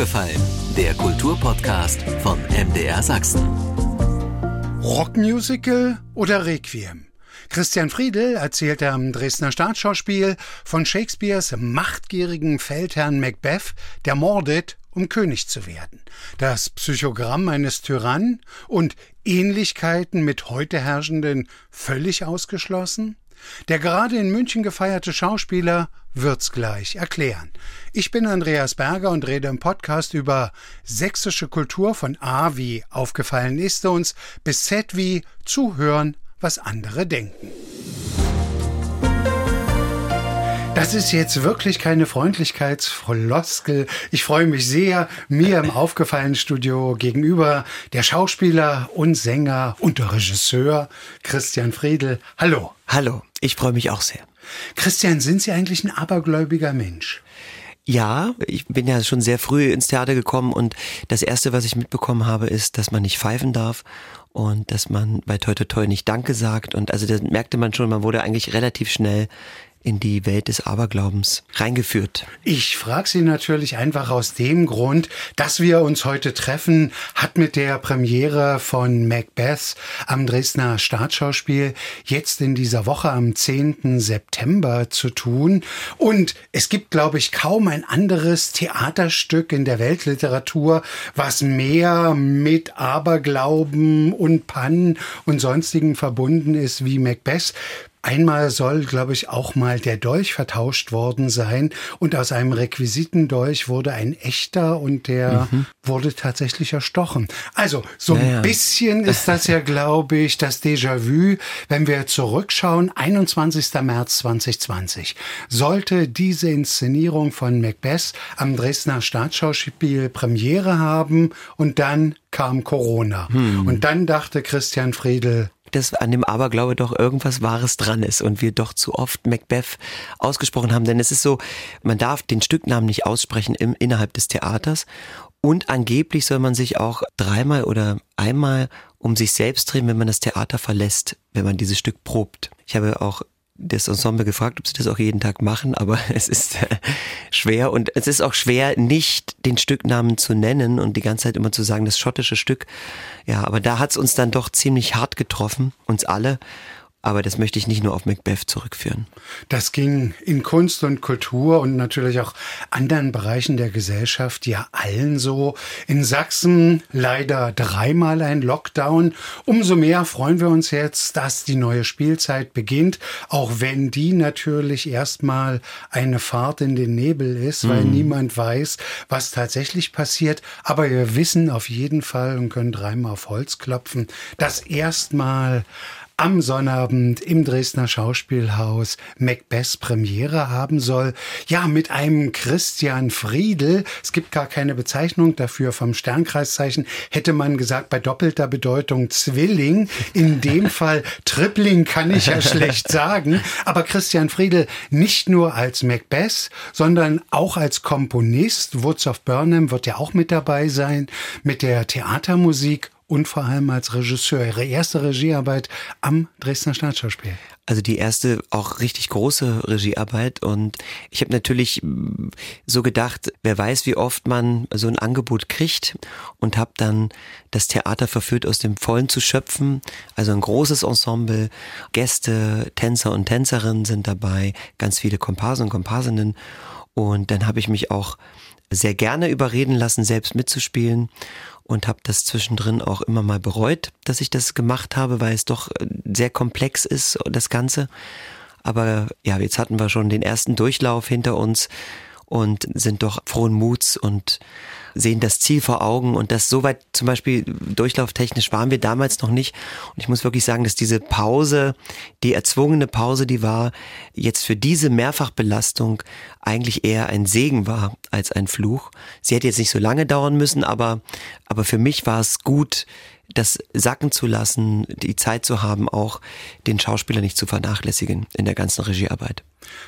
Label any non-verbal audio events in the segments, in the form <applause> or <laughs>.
aufgefallen? Der Kulturpodcast von MDR Sachsen. Rockmusical oder Requiem? Christian Friedel erzählte am Dresdner Staatsschauspiel von Shakespeares machtgierigen Feldherrn Macbeth, der mordet, um König zu werden. Das Psychogramm eines Tyrannen und Ähnlichkeiten mit heute herrschenden völlig ausgeschlossen? Der gerade in München gefeierte Schauspieler wird's gleich erklären. Ich bin Andreas Berger und rede im Podcast über sächsische Kultur von A wie aufgefallen ist uns bis Z wie zuhören, was andere denken. Das ist jetzt wirklich keine Freundlichkeitsfloskel. Ich freue mich sehr, mir im aufgefallenen Studio gegenüber der Schauspieler und Sänger und Regisseur Christian Friedel. Hallo. Hallo, ich freue mich auch sehr. Christian, sind Sie eigentlich ein abergläubiger Mensch? Ja, ich bin ja schon sehr früh ins Theater gekommen und das erste, was ich mitbekommen habe, ist, dass man nicht pfeifen darf und dass man bei Toi Toi Toi nicht Danke sagt und also das merkte man schon, man wurde eigentlich relativ schnell in die Welt des Aberglaubens reingeführt? Ich frage Sie natürlich einfach aus dem Grund, dass wir uns heute treffen, hat mit der Premiere von Macbeth am Dresdner Staatsschauspiel jetzt in dieser Woche am 10. September zu tun. Und es gibt, glaube ich, kaum ein anderes Theaterstück in der Weltliteratur, was mehr mit Aberglauben und Pannen und sonstigen verbunden ist wie Macbeth. Einmal soll, glaube ich, auch mal der Dolch vertauscht worden sein und aus einem Requisitendolch wurde ein echter und der mhm. wurde tatsächlich erstochen. Also so ein ja. bisschen <laughs> ist das ja, glaube ich, das Déjà-vu, wenn wir zurückschauen. 21. März 2020 sollte diese Inszenierung von Macbeth am Dresdner Staatsschauspiel Premiere haben und dann kam Corona. Hm. Und dann dachte Christian Friedel, dass an dem Aberglaube doch irgendwas Wahres dran ist und wir doch zu oft Macbeth ausgesprochen haben. Denn es ist so, man darf den Stücknamen nicht aussprechen im, innerhalb des Theaters und angeblich soll man sich auch dreimal oder einmal um sich selbst drehen, wenn man das Theater verlässt, wenn man dieses Stück probt. Ich habe auch das Ensemble gefragt, ob sie das auch jeden Tag machen, aber <laughs> es ist äh, schwer und es ist auch schwer, nicht den Stücknamen zu nennen und die ganze Zeit immer zu sagen, das schottische Stück. Ja, aber da hat es uns dann doch ziemlich hart getroffen, uns alle. Aber das möchte ich nicht nur auf Macbeth zurückführen. Das ging in Kunst und Kultur und natürlich auch anderen Bereichen der Gesellschaft ja allen so. In Sachsen leider dreimal ein Lockdown. Umso mehr freuen wir uns jetzt, dass die neue Spielzeit beginnt, auch wenn die natürlich erstmal eine Fahrt in den Nebel ist, weil mhm. niemand weiß, was tatsächlich passiert. Aber wir wissen auf jeden Fall und können dreimal auf Holz klopfen, dass erstmal am Sonnabend im Dresdner Schauspielhaus Macbeth Premiere haben soll. Ja, mit einem Christian Friedel. Es gibt gar keine Bezeichnung dafür vom Sternkreiszeichen. Hätte man gesagt, bei doppelter Bedeutung Zwilling. In dem <laughs> Fall Tripling kann ich ja schlecht sagen. Aber Christian Friedel nicht nur als Macbeth, sondern auch als Komponist. Woods of Burnham wird ja auch mit dabei sein. Mit der Theatermusik und vor allem als Regisseur. Ihre erste Regiearbeit am Dresdner Staatsschauspiel. Also die erste auch richtig große Regiearbeit und ich habe natürlich mm, so gedacht, wer weiß, wie oft man so ein Angebot kriegt und habe dann das Theater verführt, aus dem Vollen zu schöpfen. Also ein großes Ensemble, Gäste, Tänzer und Tänzerinnen sind dabei, ganz viele Komparsen und Komparsinnen und dann habe ich mich auch sehr gerne überreden lassen, selbst mitzuspielen und habe das zwischendrin auch immer mal bereut, dass ich das gemacht habe, weil es doch äh, sehr komplex ist, das Ganze. Aber ja, jetzt hatten wir schon den ersten Durchlauf hinter uns und sind doch frohen Muts und sehen das Ziel vor Augen und das soweit zum Beispiel durchlauftechnisch waren wir damals noch nicht. Und ich muss wirklich sagen, dass diese Pause, die erzwungene Pause, die war jetzt für diese Mehrfachbelastung eigentlich eher ein Segen war als ein Fluch. Sie hätte jetzt nicht so lange dauern müssen, aber, aber für mich war es gut, das sacken zu lassen, die Zeit zu haben, auch den Schauspieler nicht zu vernachlässigen in der ganzen Regiearbeit.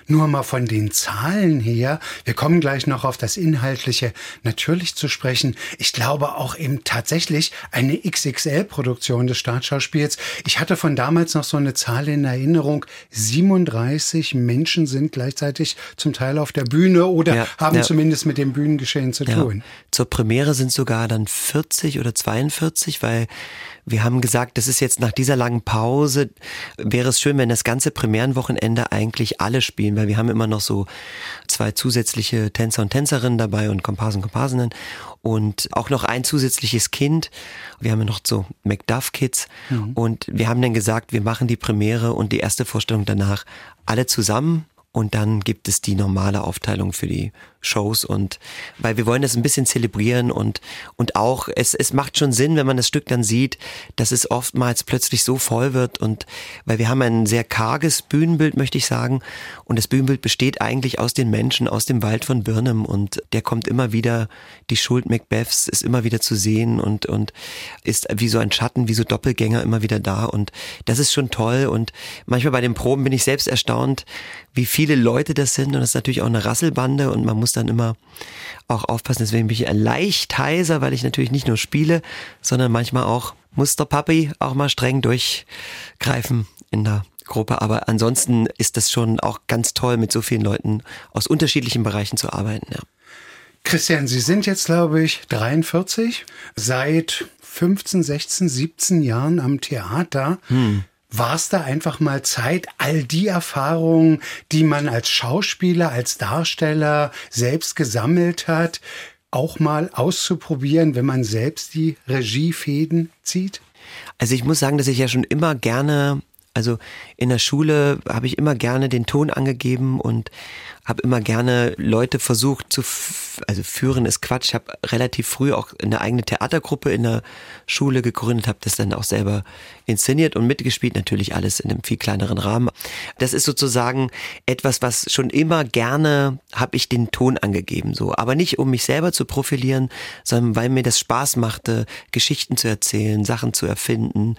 Nur mal von den Zahlen her, wir kommen gleich noch auf das Inhaltliche natürlich zu sprechen. Ich glaube auch eben tatsächlich eine XXL-Produktion des Staatsschauspiels. Ich hatte von damals noch so eine Zahl in Erinnerung. 37 Menschen sind gleichzeitig zum Teil auf der Bühne oder ja, haben ja. zumindest mit dem Bühnengeschehen zu ja. tun. Zur Premiere sind sogar dann 40 oder 42, weil wir haben gesagt, das ist jetzt nach dieser langen Pause, wäre es schön, wenn das ganze Premierenwochenende eigentlich alle spielen, weil wir haben immer noch so zwei zusätzliche Tänzer und Tänzerinnen dabei und Komparsen und Komparsinnen und auch noch ein zusätzliches Kind. Wir haben ja noch so Macduff-Kids mhm. und wir haben dann gesagt, wir machen die Premiere und die erste Vorstellung danach alle zusammen und dann gibt es die normale Aufteilung für die Shows und weil wir wollen das ein bisschen zelebrieren und und auch es es macht schon Sinn, wenn man das Stück dann sieht, dass es oftmals plötzlich so voll wird und weil wir haben ein sehr karges Bühnenbild, möchte ich sagen, und das Bühnenbild besteht eigentlich aus den Menschen aus dem Wald von Birnem und der kommt immer wieder die Schuld Macbeths ist immer wieder zu sehen und und ist wie so ein Schatten, wie so Doppelgänger immer wieder da und das ist schon toll und manchmal bei den Proben bin ich selbst erstaunt, wie viele Leute das sind und das ist natürlich auch eine Rasselbande und man muss muss dann immer auch aufpassen. Deswegen bin ich leicht heiser, weil ich natürlich nicht nur spiele, sondern manchmal auch muss der Papi auch mal streng durchgreifen in der Gruppe. Aber ansonsten ist das schon auch ganz toll, mit so vielen Leuten aus unterschiedlichen Bereichen zu arbeiten. Ja. Christian, Sie sind jetzt, glaube ich, 43, seit 15, 16, 17 Jahren am Theater. Hm war es da einfach mal Zeit, all die Erfahrungen, die man als Schauspieler, als Darsteller selbst gesammelt hat, auch mal auszuprobieren, wenn man selbst die Regiefäden zieht? Also ich muss sagen, dass ich ja schon immer gerne, also in der Schule habe ich immer gerne den Ton angegeben und habe immer gerne Leute versucht zu, also führen ist Quatsch. Ich habe relativ früh auch eine eigene Theatergruppe in der Schule gegründet, habe das dann auch selber inszeniert und mitgespielt, natürlich alles in einem viel kleineren Rahmen. Das ist sozusagen etwas, was schon immer gerne habe ich den Ton angegeben, so, aber nicht um mich selber zu profilieren, sondern weil mir das Spaß machte, Geschichten zu erzählen, Sachen zu erfinden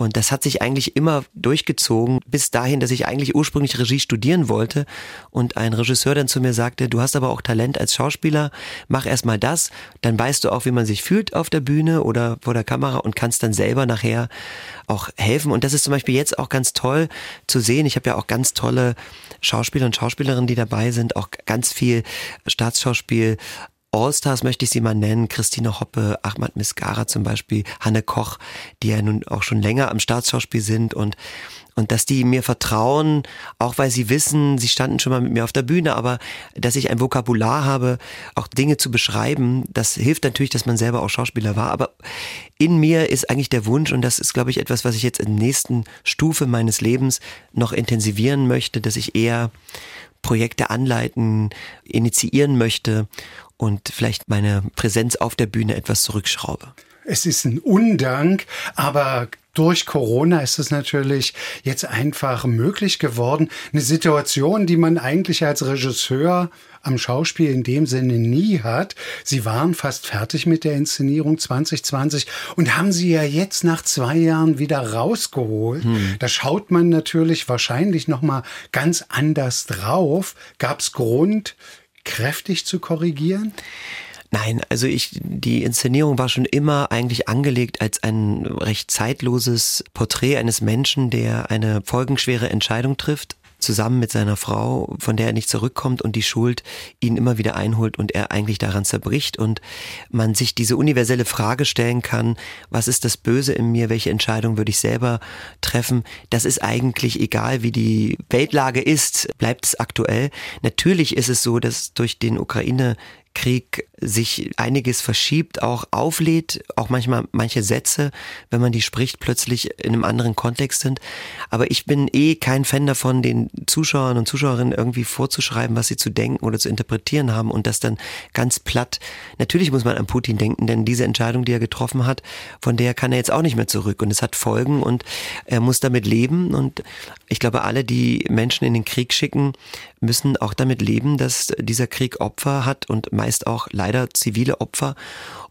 und das hat sich eigentlich immer durchgezogen, bis dahin, dass ich eigentlich ursprünglich Regie studieren wollte und ein Regisseur dann zu mir sagte, du hast aber auch Talent als Schauspieler, mach erstmal das, dann weißt du auch, wie man sich fühlt auf der Bühne oder vor der Kamera und kannst dann selber nachher auch helfen. Und das ist zum Beispiel jetzt auch ganz toll zu sehen. Ich habe ja auch ganz tolle Schauspieler und Schauspielerinnen, die dabei sind, auch ganz viel Staatsschauspiel Allstars möchte ich sie mal nennen, Christine Hoppe, Ahmad Miskara zum Beispiel, Hanne Koch, die ja nun auch schon länger am Staatsschauspiel sind. Und und dass die mir vertrauen, auch weil sie wissen, sie standen schon mal mit mir auf der Bühne, aber dass ich ein Vokabular habe, auch Dinge zu beschreiben, das hilft natürlich, dass man selber auch Schauspieler war. Aber in mir ist eigentlich der Wunsch, und das ist, glaube ich, etwas, was ich jetzt in der nächsten Stufe meines Lebens noch intensivieren möchte, dass ich eher Projekte anleiten, initiieren möchte und vielleicht meine Präsenz auf der Bühne etwas zurückschraube. Es ist ein Undank, aber durch Corona ist es natürlich jetzt einfach möglich geworden. Eine Situation, die man eigentlich als Regisseur am Schauspiel in dem Sinne nie hat. Sie waren fast fertig mit der Inszenierung 2020 und haben sie ja jetzt nach zwei Jahren wieder rausgeholt. Hm. Da schaut man natürlich wahrscheinlich noch mal ganz anders drauf. Gab es Grund, kräftig zu korrigieren? Nein, also ich, die Inszenierung war schon immer eigentlich angelegt als ein recht zeitloses Porträt eines Menschen, der eine folgenschwere Entscheidung trifft zusammen mit seiner Frau, von der er nicht zurückkommt und die Schuld ihn immer wieder einholt und er eigentlich daran zerbricht und man sich diese universelle Frage stellen kann, was ist das Böse in mir, welche Entscheidung würde ich selber treffen, das ist eigentlich egal, wie die Weltlage ist, bleibt es aktuell. Natürlich ist es so, dass durch den Ukraine Krieg sich einiges verschiebt, auch auflädt, auch manchmal manche Sätze, wenn man die spricht, plötzlich in einem anderen Kontext sind. Aber ich bin eh kein Fan davon, den Zuschauern und Zuschauerinnen irgendwie vorzuschreiben, was sie zu denken oder zu interpretieren haben und das dann ganz platt. Natürlich muss man an Putin denken, denn diese Entscheidung, die er getroffen hat, von der kann er jetzt auch nicht mehr zurück und es hat Folgen und er muss damit leben und ich glaube, alle, die Menschen in den Krieg schicken, müssen auch damit leben, dass dieser Krieg Opfer hat und meist meist auch leider zivile Opfer.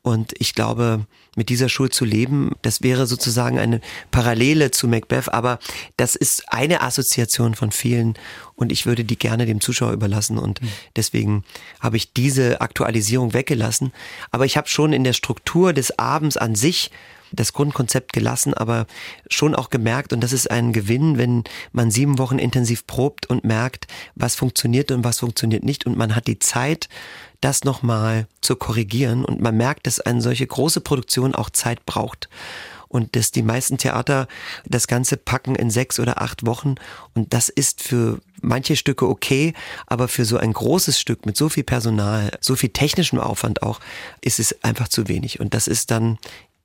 Und ich glaube, mit dieser Schuld zu leben, das wäre sozusagen eine Parallele zu Macbeth, aber das ist eine Assoziation von vielen und ich würde die gerne dem Zuschauer überlassen und mhm. deswegen habe ich diese Aktualisierung weggelassen. Aber ich habe schon in der Struktur des Abends an sich das Grundkonzept gelassen, aber schon auch gemerkt, und das ist ein Gewinn, wenn man sieben Wochen intensiv probt und merkt, was funktioniert und was funktioniert nicht und man hat die Zeit, das nochmal zu korrigieren. Und man merkt, dass eine solche große Produktion auch Zeit braucht. Und dass die meisten Theater das Ganze packen in sechs oder acht Wochen. Und das ist für manche Stücke okay, aber für so ein großes Stück mit so viel Personal, so viel technischem Aufwand auch, ist es einfach zu wenig. Und das ist dann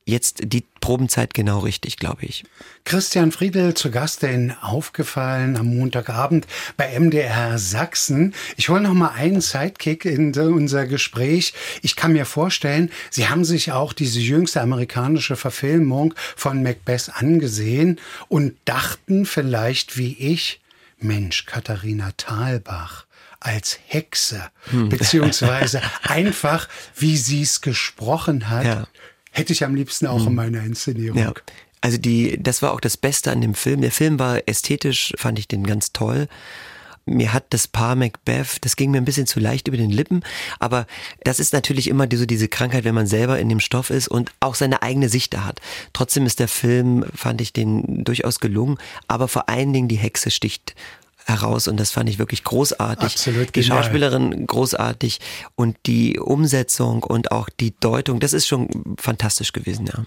jetzt die Probenzeit genau richtig, glaube ich. Christian Friedel zu Gast in Aufgefallen am Montagabend bei MDR Sachsen. Ich hole noch mal einen Sidekick in unser Gespräch. Ich kann mir vorstellen, Sie haben sich auch diese jüngste amerikanische Verfilmung von Macbeth angesehen und dachten vielleicht wie ich, Mensch, Katharina Thalbach als Hexe, hm. beziehungsweise <laughs> einfach, wie sie es gesprochen hat. Ja hätte ich am liebsten auch mhm. in meiner Inszenierung. Ja. Also die, das war auch das Beste an dem Film. Der Film war ästhetisch, fand ich den ganz toll. Mir hat das Paar Macbeth, das ging mir ein bisschen zu leicht über den Lippen, aber das ist natürlich immer so diese Krankheit, wenn man selber in dem Stoff ist und auch seine eigene Sicht da hat. Trotzdem ist der Film, fand ich den durchaus gelungen, aber vor allen Dingen die Hexe sticht heraus und das fand ich wirklich großartig. Absolut die Schauspielerin großartig und die Umsetzung und auch die Deutung, das ist schon fantastisch gewesen, ja.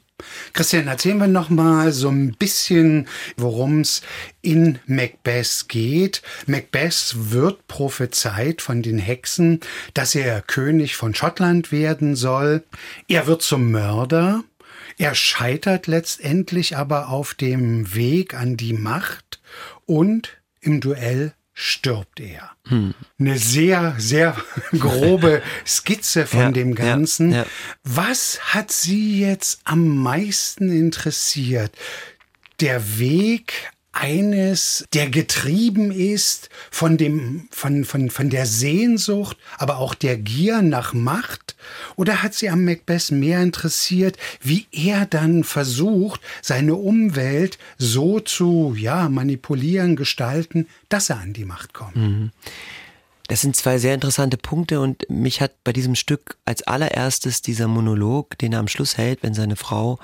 Christian, erzählen wir noch mal so ein bisschen, worum es in Macbeth geht. Macbeth wird prophezeit von den Hexen, dass er König von Schottland werden soll. Er wird zum Mörder. Er scheitert letztendlich aber auf dem Weg an die Macht und im Duell stirbt er. Hm. Eine sehr, sehr <laughs> grobe Skizze von ja, dem Ganzen. Ja, ja. Was hat Sie jetzt am meisten interessiert? Der Weg eines, der getrieben ist von dem, von, von, von der Sehnsucht, aber auch der Gier nach Macht? Oder hat sie am Macbeth mehr interessiert, wie er dann versucht, seine Umwelt so zu, ja, manipulieren, gestalten, dass er an die Macht kommt? Mhm. Das sind zwei sehr interessante Punkte und mich hat bei diesem Stück als allererstes dieser Monolog, den er am Schluss hält, wenn seine Frau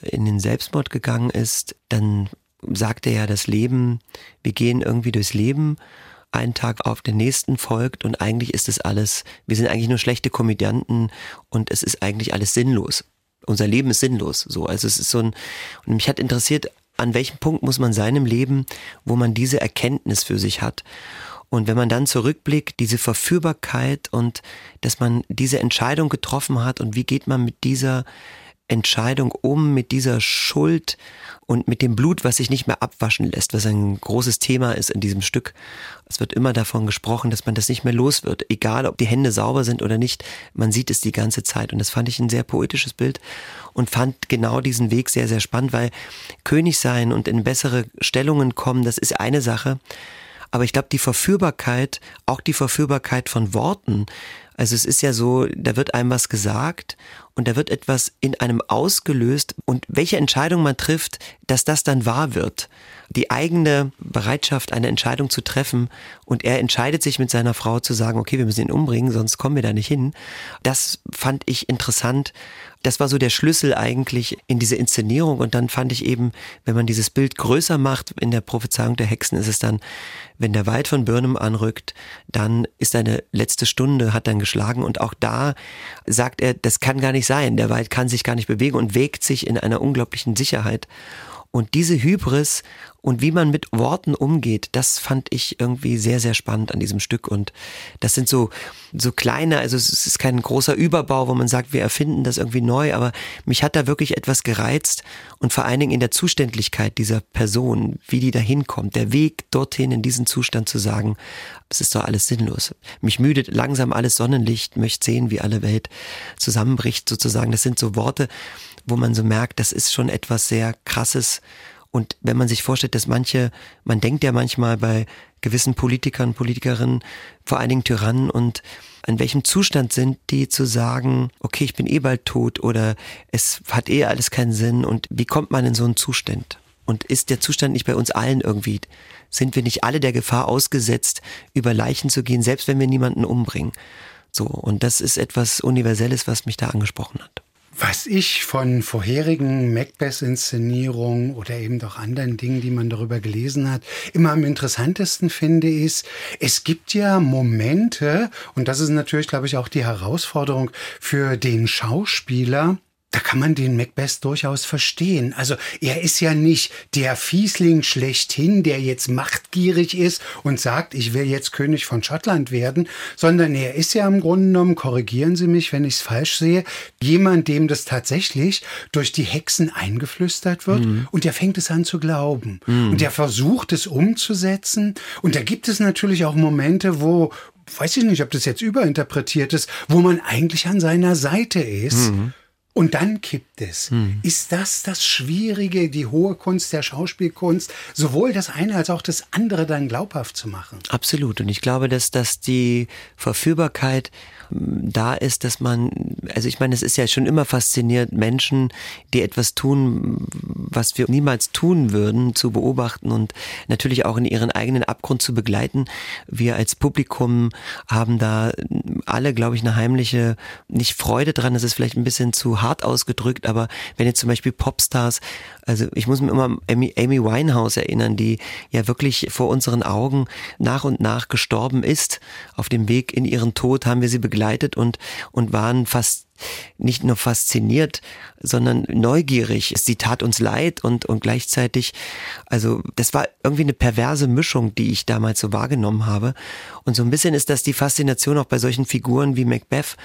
in den Selbstmord gegangen ist, dann sagte ja, das Leben, wir gehen irgendwie durchs Leben, ein Tag auf den nächsten folgt und eigentlich ist es alles, wir sind eigentlich nur schlechte Komödianten und es ist eigentlich alles sinnlos. Unser Leben ist sinnlos, so. Also es ist so ein, und mich hat interessiert, an welchem Punkt muss man sein im Leben, wo man diese Erkenntnis für sich hat. Und wenn man dann zurückblickt, diese Verführbarkeit und dass man diese Entscheidung getroffen hat und wie geht man mit dieser Entscheidung um, mit dieser Schuld und mit dem Blut, was sich nicht mehr abwaschen lässt, was ein großes Thema ist in diesem Stück. Es wird immer davon gesprochen, dass man das nicht mehr los wird, egal ob die Hände sauber sind oder nicht. Man sieht es die ganze Zeit und das fand ich ein sehr poetisches Bild und fand genau diesen Weg sehr, sehr spannend, weil König sein und in bessere Stellungen kommen, das ist eine Sache. Aber ich glaube, die Verführbarkeit, auch die Verführbarkeit von Worten, also es ist ja so, da wird einem was gesagt und da wird etwas in einem ausgelöst und welche Entscheidung man trifft, dass das dann wahr wird. Die eigene Bereitschaft, eine Entscheidung zu treffen und er entscheidet sich mit seiner Frau zu sagen, okay, wir müssen ihn umbringen, sonst kommen wir da nicht hin. Das fand ich interessant. Das war so der Schlüssel eigentlich in diese Inszenierung und dann fand ich eben, wenn man dieses Bild größer macht, in der Prophezeiung der Hexen ist es dann, wenn der Wald von Birnum anrückt, dann ist eine letzte Stunde, hat dann geschlagen und auch da sagt er, das kann gar nicht sein. Der Wald kann sich gar nicht bewegen und wägt sich in einer unglaublichen Sicherheit. Und diese Hybris und wie man mit Worten umgeht, das fand ich irgendwie sehr, sehr spannend an diesem Stück. Und das sind so, so kleine, also es ist kein großer Überbau, wo man sagt, wir erfinden das irgendwie neu, aber mich hat da wirklich etwas gereizt und vor allen Dingen in der Zuständlichkeit dieser Person, wie die da hinkommt, der Weg dorthin in diesen Zustand zu sagen, es ist doch alles sinnlos. Mich müdet langsam alles Sonnenlicht, möchte sehen, wie alle Welt zusammenbricht sozusagen. Das sind so Worte, wo man so merkt, das ist schon etwas sehr krasses Und wenn man sich vorstellt, dass manche, man denkt ja manchmal bei gewissen Politikern, Politikerinnen, vor allen Dingen Tyrannen und an welchem Zustand sind die zu sagen, okay, ich bin eh bald tot oder es hat eh alles keinen Sinn und wie kommt man in so einen Zustand? Und ist der Zustand nicht bei uns allen irgendwie? Sind wir nicht alle der Gefahr ausgesetzt, über Leichen zu gehen, selbst wenn wir niemanden umbringen? So. Und das ist etwas Universelles, was mich da angesprochen hat. Was ich von vorherigen Macbeth-Inszenierungen oder eben doch anderen Dingen, die man darüber gelesen hat, immer am interessantesten finde, ist, es gibt ja Momente, und das ist natürlich, glaube ich, auch die Herausforderung für den Schauspieler, da kann man den Macbeth durchaus verstehen. Also er ist ja nicht der Fiesling schlechthin, der jetzt machtgierig ist und sagt, ich will jetzt König von Schottland werden, sondern er ist ja im Grunde genommen, korrigieren Sie mich, wenn ich es falsch sehe, jemand, dem das tatsächlich durch die Hexen eingeflüstert wird mhm. und der fängt es an zu glauben. Mhm. Und der versucht es umzusetzen. Und da gibt es natürlich auch Momente, wo, weiß ich nicht, ob das jetzt überinterpretiert ist, wo man eigentlich an seiner Seite ist. Mhm. Und dann kippt es. Hm. Ist das das Schwierige, die hohe Kunst der Schauspielkunst, sowohl das eine als auch das andere dann glaubhaft zu machen? Absolut. Und ich glaube, dass, dass die Verführbarkeit da ist, dass man, also ich meine, es ist ja schon immer fasziniert, Menschen, die etwas tun, was wir niemals tun würden, zu beobachten und natürlich auch in ihren eigenen Abgrund zu begleiten. Wir als Publikum haben da alle, glaube ich, eine heimliche, nicht Freude dran, das ist vielleicht ein bisschen zu hart ausgedrückt, aber wenn jetzt zum Beispiel Popstars, also ich muss mir immer Amy, Amy Winehouse erinnern, die ja wirklich vor unseren Augen nach und nach gestorben ist. Auf dem Weg in ihren Tod haben wir sie begleitet begleitet und, und waren fast nicht nur fasziniert, sondern neugierig. Sie tat uns leid und, und gleichzeitig, also das war irgendwie eine perverse Mischung, die ich damals so wahrgenommen habe. Und so ein bisschen ist das die Faszination auch bei solchen Figuren wie Macbeth.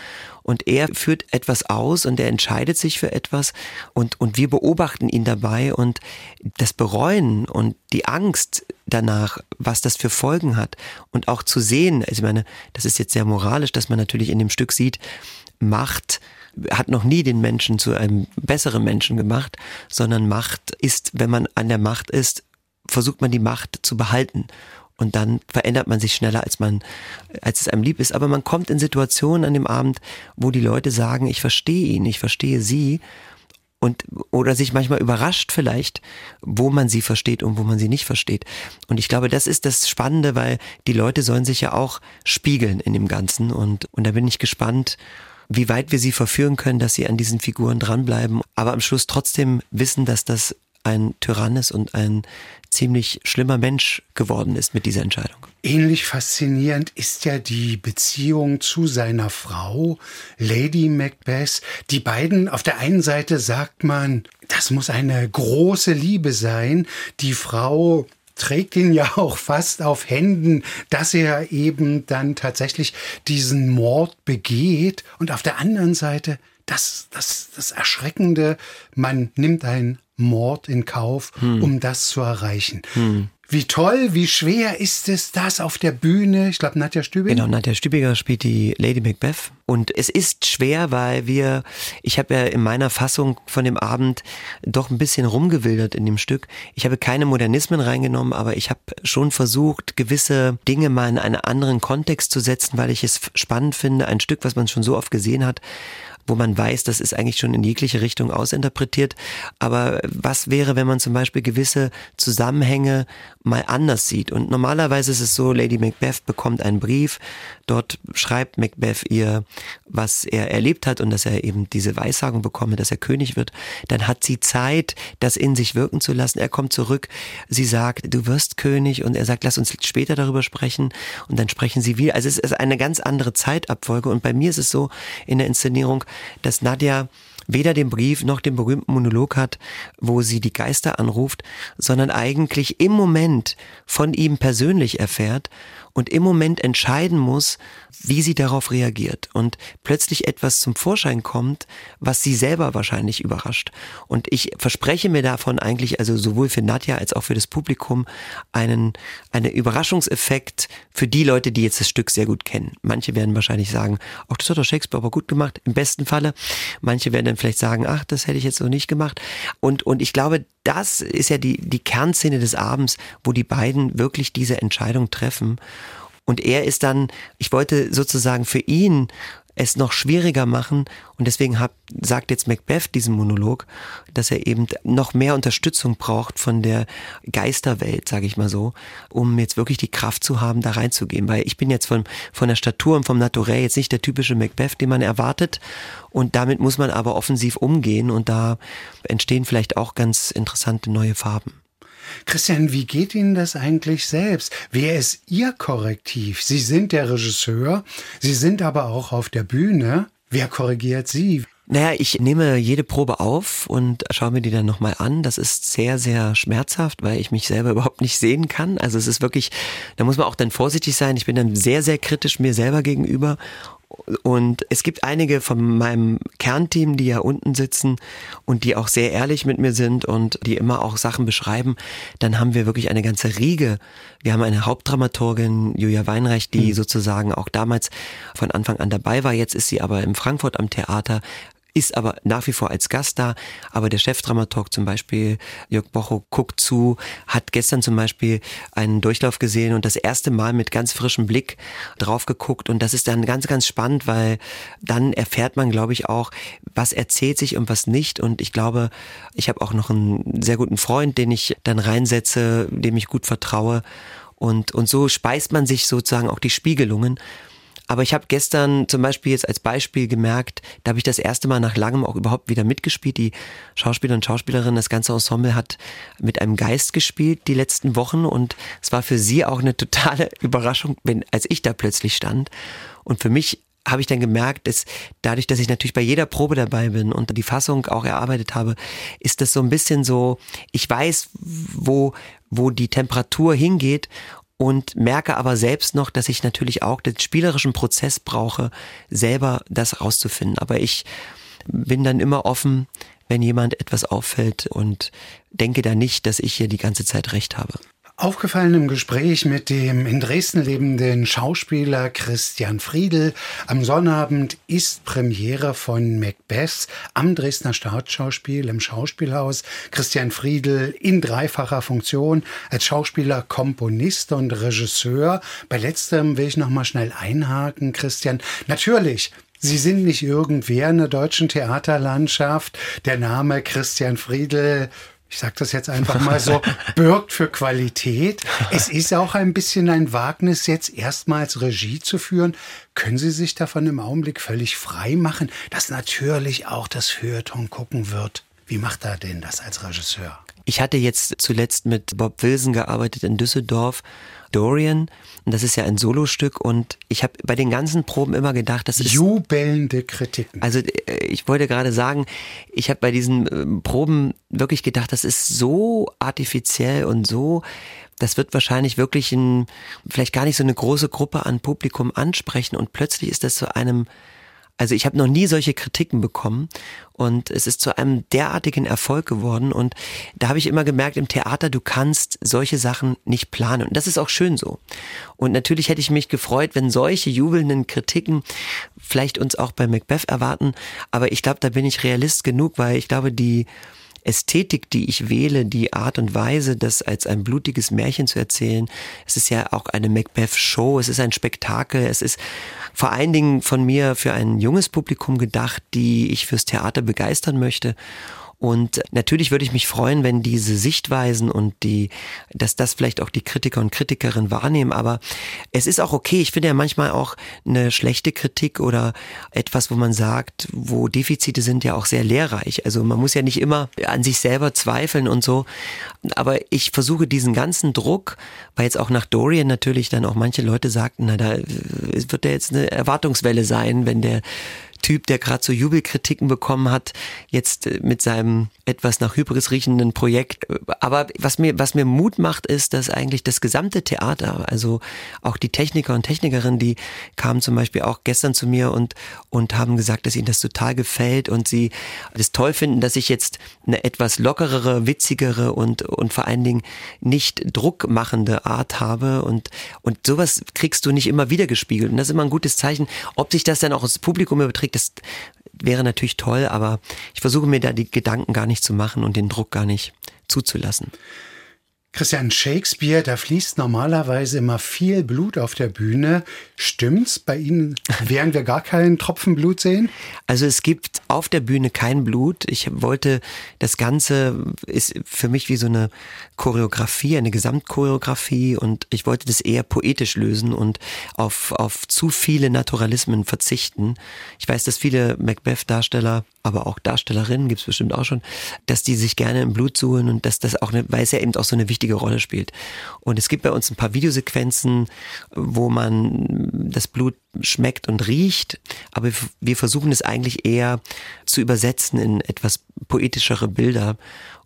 Und er führt etwas aus und er entscheidet sich für etwas und, und wir beobachten ihn dabei und das Bereuen und die Angst danach, was das für Folgen hat und auch zu sehen, also ich meine, das ist jetzt sehr moralisch, dass man natürlich in dem Stück sieht, Macht hat noch nie den Menschen zu einem besseren Menschen gemacht, sondern Macht ist, wenn man an der Macht ist, versucht man die Macht zu behalten. Und dann verändert man sich schneller, als man, als es einem lieb ist. Aber man kommt in Situationen an dem Abend, wo die Leute sagen, ich verstehe ihn, ich verstehe sie. Und, oder sich manchmal überrascht vielleicht, wo man sie versteht und wo man sie nicht versteht. Und ich glaube, das ist das Spannende, weil die Leute sollen sich ja auch spiegeln in dem Ganzen. Und, und da bin ich gespannt, wie weit wir sie verführen können, dass sie an diesen Figuren dranbleiben, aber am Schluss trotzdem wissen, dass das ein Tyrann ist und ein ziemlich schlimmer Mensch geworden ist mit dieser Entscheidung. Ähnlich faszinierend ist ja die Beziehung zu seiner Frau, Lady Macbeth. Die beiden, auf der einen Seite sagt man, das muss eine große Liebe sein. Die Frau trägt ihn ja auch fast auf Händen, dass er eben dann tatsächlich diesen Mord begeht. Und auf der anderen Seite das, das, das Erschreckende, man nimmt einen Mord in Kauf, hm. um das zu erreichen. Hm. Wie toll, wie schwer ist es, das auf der Bühne? Ich glaube, Nadja Stübiger. Genau, Nadja Stübiger spielt die Lady Macbeth. Und es ist schwer, weil wir, ich habe ja in meiner Fassung von dem Abend doch ein bisschen rumgewildert in dem Stück. Ich habe keine Modernismen reingenommen, aber ich habe schon versucht, gewisse Dinge mal in einen anderen Kontext zu setzen, weil ich es spannend finde, ein Stück, was man schon so oft gesehen hat, wo man weiß, das ist eigentlich schon in jegliche Richtung ausinterpretiert. Aber was wäre, wenn man zum Beispiel gewisse Zusammenhänge mal anders sieht? Und normalerweise ist es so, Lady Macbeth bekommt einen Brief, dort schreibt Macbeth ihr, was er erlebt hat und dass er eben diese Weissagung bekomme, dass er König wird. Dann hat sie Zeit, das in sich wirken zu lassen. Er kommt zurück, sie sagt, du wirst König und er sagt, lass uns später darüber sprechen und dann sprechen sie wieder. Also es ist eine ganz andere Zeitabfolge und bei mir ist es so in der Inszenierung, dass Nadja weder den Brief noch den berühmten Monolog hat, wo sie die Geister anruft, sondern eigentlich im Moment von ihm persönlich erfährt und im Moment entscheiden muss, wie sie darauf reagiert und plötzlich etwas zum Vorschein kommt, was sie selber wahrscheinlich überrascht. Und ich verspreche mir davon eigentlich, also sowohl für Nadja als auch für das Publikum, einen, einen Überraschungseffekt für die Leute, die jetzt das Stück sehr gut kennen. Manche werden wahrscheinlich sagen, ach, das hat doch Shakespeare aber gut gemacht, im besten Falle. Manche werden dann vielleicht sagen, ach, das hätte ich jetzt so nicht gemacht. Und, und ich glaube, das ist ja die, die Kernszene des Abends, wo die beiden wirklich diese Entscheidung treffen. Und er ist dann, ich wollte sozusagen für ihn es noch schwieriger machen. Und deswegen hat, sagt jetzt Macbeth diesen Monolog, dass er eben noch mehr Unterstützung braucht von der Geisterwelt, sage ich mal so, um jetzt wirklich die Kraft zu haben, da reinzugehen. Weil ich bin jetzt von, von der Statur und vom Naturell jetzt nicht der typische Macbeth, den man erwartet. Und damit muss man aber offensiv umgehen und da entstehen vielleicht auch ganz interessante neue Farben. Christian, wie geht Ihnen das eigentlich selbst? Wer ist Ihr Korrektiv? Sie sind der Regisseur, Sie sind aber auch auf der Bühne. Wer korrigiert Sie? Naja, ich nehme jede Probe auf und schaue mir die dann nochmal an. Das ist sehr, sehr schmerzhaft, weil ich mich selber <laughs> überhaupt nicht sehen kann. Also es ist wirklich, da muss man auch dann vorsichtig sein. Ich bin dann sehr, sehr kritisch mir selber gegenüber und es gibt einige von meinem Kernteam, die ja unten sitzen und die auch sehr ehrlich mit mir sind und die immer auch Sachen beschreiben. Dann haben wir wirklich eine ganze Riege. Wir haben eine Hauptdramaturgin, Julia Weinreich, die mhm. sozusagen auch damals von Anfang an dabei war. Jetzt ist sie aber in Frankfurt am Theater ist aber nach wie vor als Gast da. Aber der Chefdramaturg zum Beispiel, Jörg Bocho, guckt zu, hat gestern zum Beispiel einen Durchlauf gesehen und das erste Mal mit ganz frischem Blick drauf geguckt. Und das ist dann ganz, ganz spannend, weil dann erfährt man, glaube ich, auch, was erzählt sich und was nicht. Und ich glaube, ich habe auch noch einen sehr guten Freund, den ich dann reinsetze, dem ich gut vertraue. Und, und so speist man sich sozusagen auch die Spiegelungen. Aber ich habe gestern zum Beispiel jetzt als Beispiel gemerkt, da habe ich das erste Mal nach langem auch überhaupt wieder mitgespielt. Die Schauspieler und Schauspielerin, das ganze Ensemble hat mit einem Geist gespielt die letzten Wochen und es war für sie auch eine totale <laughs> Überraschung, wenn, als ich da plötzlich stand. Und für mich habe ich dann gemerkt, dass dadurch, dass ich natürlich bei jeder Probe dabei bin und die Fassung auch erarbeitet habe, ist das so ein bisschen so, ich weiß, wo, wo die Temperatur hingeht und merke aber selbst noch, dass ich natürlich auch den spielerischen Prozess brauche, selber das rauszufinden. Aber ich bin dann immer offen, wenn jemand etwas auffällt und denke da nicht, dass ich hier die ganze Zeit recht habe. Aufgefallen im Gespräch mit dem in Dresden lebenden Schauspieler Christian Friedel. Am Sonnabend ist Premiere von Macbeth am Dresdner Staatsschauspiel im Schauspielhaus. Christian Friedel in dreifacher Funktion als Schauspieler, Komponist und Regisseur. Bei letzterem will ich noch mal schnell einhaken, Christian. Natürlich Sie sind nicht irgendwer in der deutschen Theaterlandschaft. Der Name Christian Friedel ich sage das jetzt einfach mal so, <laughs> birgt für Qualität. Es ist auch ein bisschen ein Wagnis, jetzt erstmals Regie zu führen. Können Sie sich davon im Augenblick völlig frei machen, dass natürlich auch das Feuilleton gucken wird? Wie macht er denn das als Regisseur? Ich hatte jetzt zuletzt mit Bob Wilson gearbeitet in Düsseldorf Dorian. Und das ist ja ein Solostück und ich habe bei den ganzen Proben immer gedacht, das ist jubelnde Kritiken. Also äh, ich wollte gerade sagen, ich habe bei diesen ähm, Proben wirklich gedacht, das ist so artifiziell und so das wird wahrscheinlich wirklich ein, vielleicht gar nicht so eine große Gruppe an Publikum ansprechen und plötzlich ist das zu einem also ich habe noch nie solche Kritiken bekommen und es ist zu einem derartigen Erfolg geworden und da habe ich immer gemerkt im Theater, du kannst solche Sachen nicht planen und das ist auch schön so. Und natürlich hätte ich mich gefreut, wenn solche jubelnden Kritiken vielleicht uns auch bei Macbeth erwarten, aber ich glaube, da bin ich Realist genug, weil ich glaube, die Ästhetik, die ich wähle, die Art und Weise, das als ein blutiges Märchen zu erzählen, es ist ja auch eine Macbeth-Show, es ist ein Spektakel, es ist vor allen Dingen von mir für ein junges Publikum gedacht, die ich fürs Theater begeistern möchte. Und natürlich würde ich mich freuen, wenn diese Sichtweisen und die, dass das vielleicht auch die Kritiker und Kritikerinnen wahrnehmen. Aber es ist auch okay. Ich finde ja manchmal auch eine schlechte Kritik oder etwas, wo man sagt, wo Defizite sind, ja auch sehr lehrreich. Also man muss ja nicht immer an sich selber zweifeln und so. Aber ich versuche diesen ganzen Druck, weil jetzt auch nach Dorian natürlich dann auch manche Leute sagten, na, da wird ja jetzt eine Erwartungswelle sein, wenn der Typ, der gerade so Jubelkritiken bekommen hat, jetzt äh, mit seinem etwas nach Hybris riechenden Projekt. Aber was mir, was mir Mut macht, ist, dass eigentlich das gesamte Theater, also auch die Techniker und Technikerinnen, die kamen zum Beispiel auch gestern zu mir und, und haben gesagt, dass ihnen das total gefällt und sie das toll finden, dass ich jetzt eine etwas lockerere, witzigere und, und vor allen Dingen nicht druckmachende Art habe und, und sowas kriegst du nicht immer wieder gespiegelt. Und das ist immer ein gutes Zeichen. Ob sich das dann auch ins Publikum überträgt, das wäre natürlich toll, aber ich versuche mir da die Gedanken gar nicht zu machen und den Druck gar nicht zuzulassen. Christian Shakespeare, da fließt normalerweise immer viel Blut auf der Bühne. Stimmt's? Bei Ihnen werden wir gar keinen Tropfen Blut sehen? Also es gibt auf der Bühne kein Blut. Ich wollte, das Ganze ist für mich wie so eine Choreografie, eine Gesamtchoreografie und ich wollte das eher poetisch lösen und auf, auf zu viele Naturalismen verzichten. Ich weiß, dass viele Macbeth-Darsteller aber auch Darstellerinnen gibt es bestimmt auch schon, dass die sich gerne im Blut suchen und dass das auch eine, weil es ja eben auch so eine wichtige Rolle spielt. Und es gibt bei uns ein paar Videosequenzen, wo man das Blut schmeckt und riecht, aber wir versuchen es eigentlich eher zu übersetzen in etwas poetischere Bilder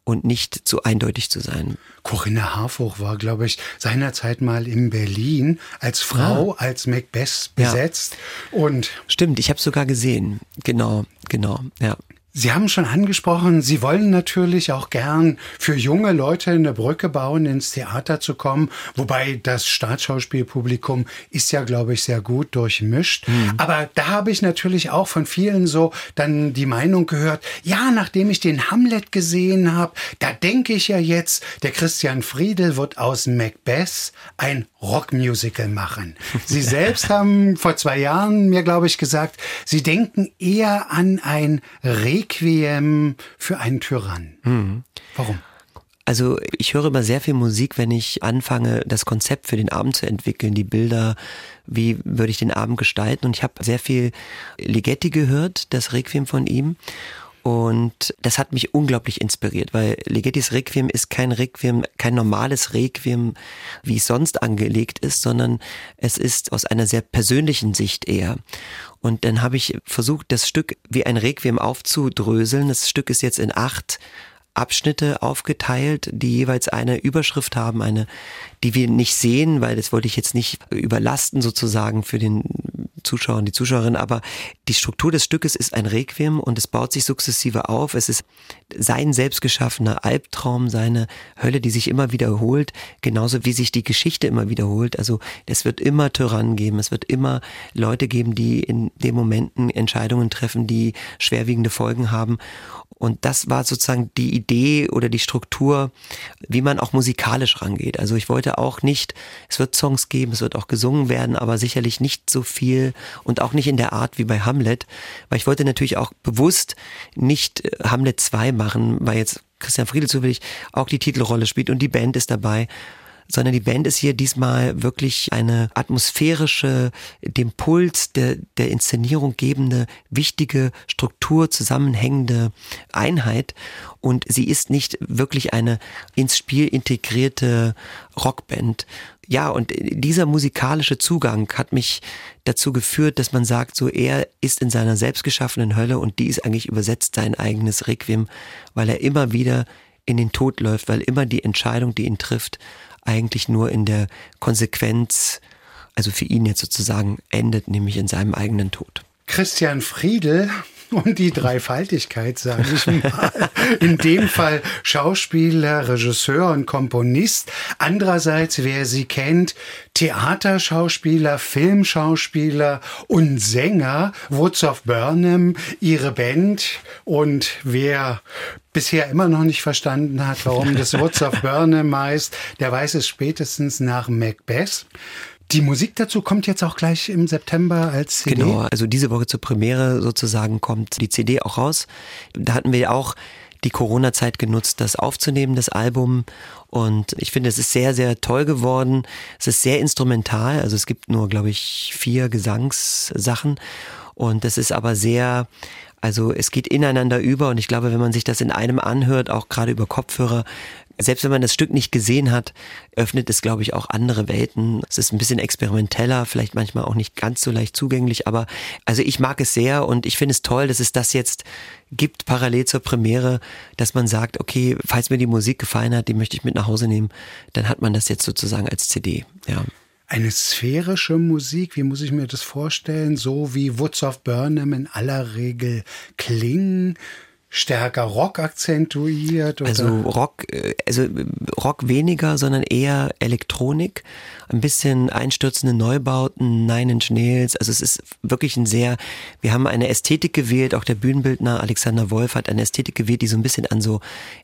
und nicht zu eindeutig zu sein. Corinna Harfuch war, glaube ich, seinerzeit mal in Berlin als Frau, ah. als Macbeth besetzt. Ja. Und Stimmt, ich habe es sogar gesehen. Genau, genau, ja. Sie haben schon angesprochen, Sie wollen natürlich auch gern für junge Leute eine Brücke bauen, ins Theater zu kommen. Wobei das Staatsschauspielpublikum ist ja, glaube ich, sehr gut durchmischt. Mhm. Aber da habe ich natürlich auch von vielen so dann die Meinung gehört, ja, nachdem ich den Hamlet gesehen habe, da denke ich ja jetzt, der Christian Friedel wird aus Macbeth ein Rockmusical machen. Sie <laughs> selbst haben vor zwei Jahren mir, glaube ich, gesagt, Sie denken eher an ein Re Requiem für einen Tyrann. Mhm. Warum? Also ich höre immer sehr viel Musik, wenn ich anfange, das Konzept für den Abend zu entwickeln, die Bilder, wie würde ich den Abend gestalten. Und ich habe sehr viel Ligeti gehört, das Requiem von ihm. Und das hat mich unglaublich inspiriert, weil Ligettis Requiem ist kein Requiem, kein normales Requiem, wie es sonst angelegt ist, sondern es ist aus einer sehr persönlichen Sicht eher. Und dann habe ich versucht, das Stück wie ein Requiem aufzudröseln. Das Stück ist jetzt in acht Abschnitte aufgeteilt, die jeweils eine Überschrift haben, eine, die wir nicht sehen, weil das wollte ich jetzt nicht überlasten sozusagen für den Zuschauer und die Zuschauerin, aber die Struktur des Stückes ist ein Requiem und es baut sich sukzessive auf. Es ist sein selbstgeschaffener Albtraum, seine Hölle, die sich immer wiederholt, genauso wie sich die Geschichte immer wiederholt. Also es wird immer Tyrannen geben, es wird immer Leute geben, die in den Momenten Entscheidungen treffen, die schwerwiegende Folgen haben. Und das war sozusagen die Idee oder die Struktur, wie man auch musikalisch rangeht. Also ich wollte auch nicht, es wird Songs geben, es wird auch gesungen werden, aber sicherlich nicht so viel und auch nicht in der Art wie bei Hamlet, weil ich wollte natürlich auch bewusst nicht äh, Hamlet 2 machen, weil jetzt Christian Friedel zufällig auch die Titelrolle spielt und die Band ist dabei sondern die Band ist hier diesmal wirklich eine atmosphärische, dem Puls der, der Inszenierung gebende, wichtige Struktur zusammenhängende Einheit. Und sie ist nicht wirklich eine ins Spiel integrierte Rockband. Ja, und dieser musikalische Zugang hat mich dazu geführt, dass man sagt, so er ist in seiner selbstgeschaffenen Hölle und die ist eigentlich übersetzt sein eigenes Requiem, weil er immer wieder in den Tod läuft, weil immer die Entscheidung, die ihn trifft, eigentlich nur in der Konsequenz, also für ihn jetzt sozusagen endet, nämlich in seinem eigenen Tod. Christian Friedel und die Dreifaltigkeit, sage ich mal. In dem Fall Schauspieler, Regisseur und Komponist. Andererseits, wer sie kennt, Theaterschauspieler, Filmschauspieler und Sänger. Woods of Burnham, ihre Band. Und wer bisher immer noch nicht verstanden hat, warum das Woods of Burnham heißt, der weiß es spätestens nach Macbeth. Die Musik dazu kommt jetzt auch gleich im September als CD. Genau, also diese Woche zur Premiere sozusagen kommt die CD auch raus. Da hatten wir auch die Corona-Zeit genutzt, das aufzunehmen, das Album. Und ich finde, es ist sehr, sehr toll geworden. Es ist sehr instrumental. Also es gibt nur, glaube ich, vier Gesangssachen. Und es ist aber sehr, also es geht ineinander über. Und ich glaube, wenn man sich das in einem anhört, auch gerade über Kopfhörer, selbst wenn man das Stück nicht gesehen hat, öffnet es, glaube ich, auch andere Welten. Es ist ein bisschen experimenteller, vielleicht manchmal auch nicht ganz so leicht zugänglich, aber also ich mag es sehr und ich finde es toll, dass es das jetzt gibt, parallel zur Premiere, dass man sagt, okay, falls mir die Musik gefallen hat, die möchte ich mit nach Hause nehmen, dann hat man das jetzt sozusagen als CD, ja. Eine sphärische Musik, wie muss ich mir das vorstellen? So wie Woods of Burnham in aller Regel klingen? Stärker Rock akzentuiert? Oder? Also Rock, äh, also Rock weniger, sondern eher Elektronik, ein bisschen einstürzende Neubauten, Nine Inch Nails. Also es ist wirklich ein sehr, wir haben eine Ästhetik gewählt, auch der Bühnenbildner Alexander Wolf hat eine Ästhetik gewählt, die so ein bisschen an so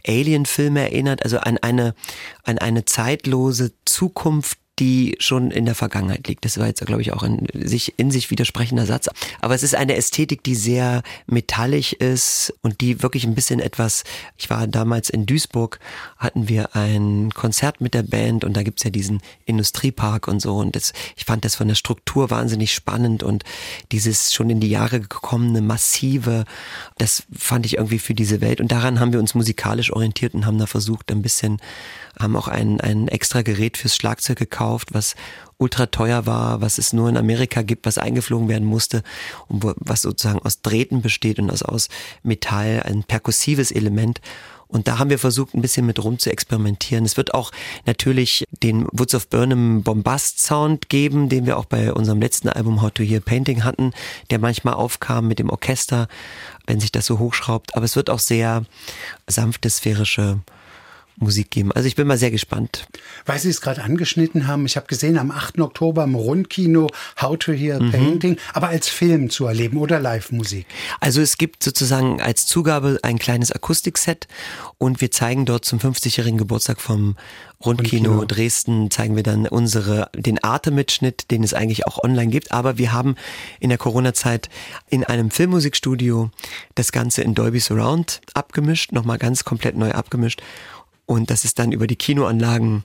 Alien-Filme erinnert, also an eine, an eine zeitlose Zukunft, die schon in der Vergangenheit liegt. Das war jetzt, glaube ich, auch ein sich, in sich widersprechender Satz. Aber es ist eine Ästhetik, die sehr metallig ist und die wirklich ein bisschen etwas, ich war damals in Duisburg, hatten wir ein Konzert mit der Band und da gibt's ja diesen Industriepark und so und das, ich fand das von der Struktur wahnsinnig spannend und dieses schon in die Jahre gekommene massive, das fand ich irgendwie für diese Welt und daran haben wir uns musikalisch orientiert und haben da versucht, ein bisschen haben auch ein, ein extra Gerät fürs Schlagzeug gekauft, was ultra teuer war, was es nur in Amerika gibt, was eingeflogen werden musste und was sozusagen aus Drähten besteht und aus, aus Metall, ein perkussives Element. Und da haben wir versucht, ein bisschen mit rum zu experimentieren. Es wird auch natürlich den Woods of Burnham Bombast Sound geben, den wir auch bei unserem letzten Album How to Hear Painting hatten, der manchmal aufkam mit dem Orchester, wenn sich das so hochschraubt. Aber es wird auch sehr sanfte, sphärische Musik geben. Also ich bin mal sehr gespannt. Weil Sie es gerade angeschnitten haben, ich habe gesehen am 8. Oktober im Rundkino How to Hear mhm. Painting, aber als Film zu erleben oder Live-Musik. Also es gibt sozusagen als Zugabe ein kleines Akustikset und wir zeigen dort zum 50-jährigen Geburtstag vom Rundkino, Rundkino, Dresden zeigen wir dann unsere, den Atemmitschnitt, den es eigentlich auch online gibt. Aber wir haben in der Corona-Zeit in einem Filmmusikstudio das Ganze in Dolby Surround abgemischt, nochmal ganz komplett neu abgemischt und dass es dann über die Kinoanlagen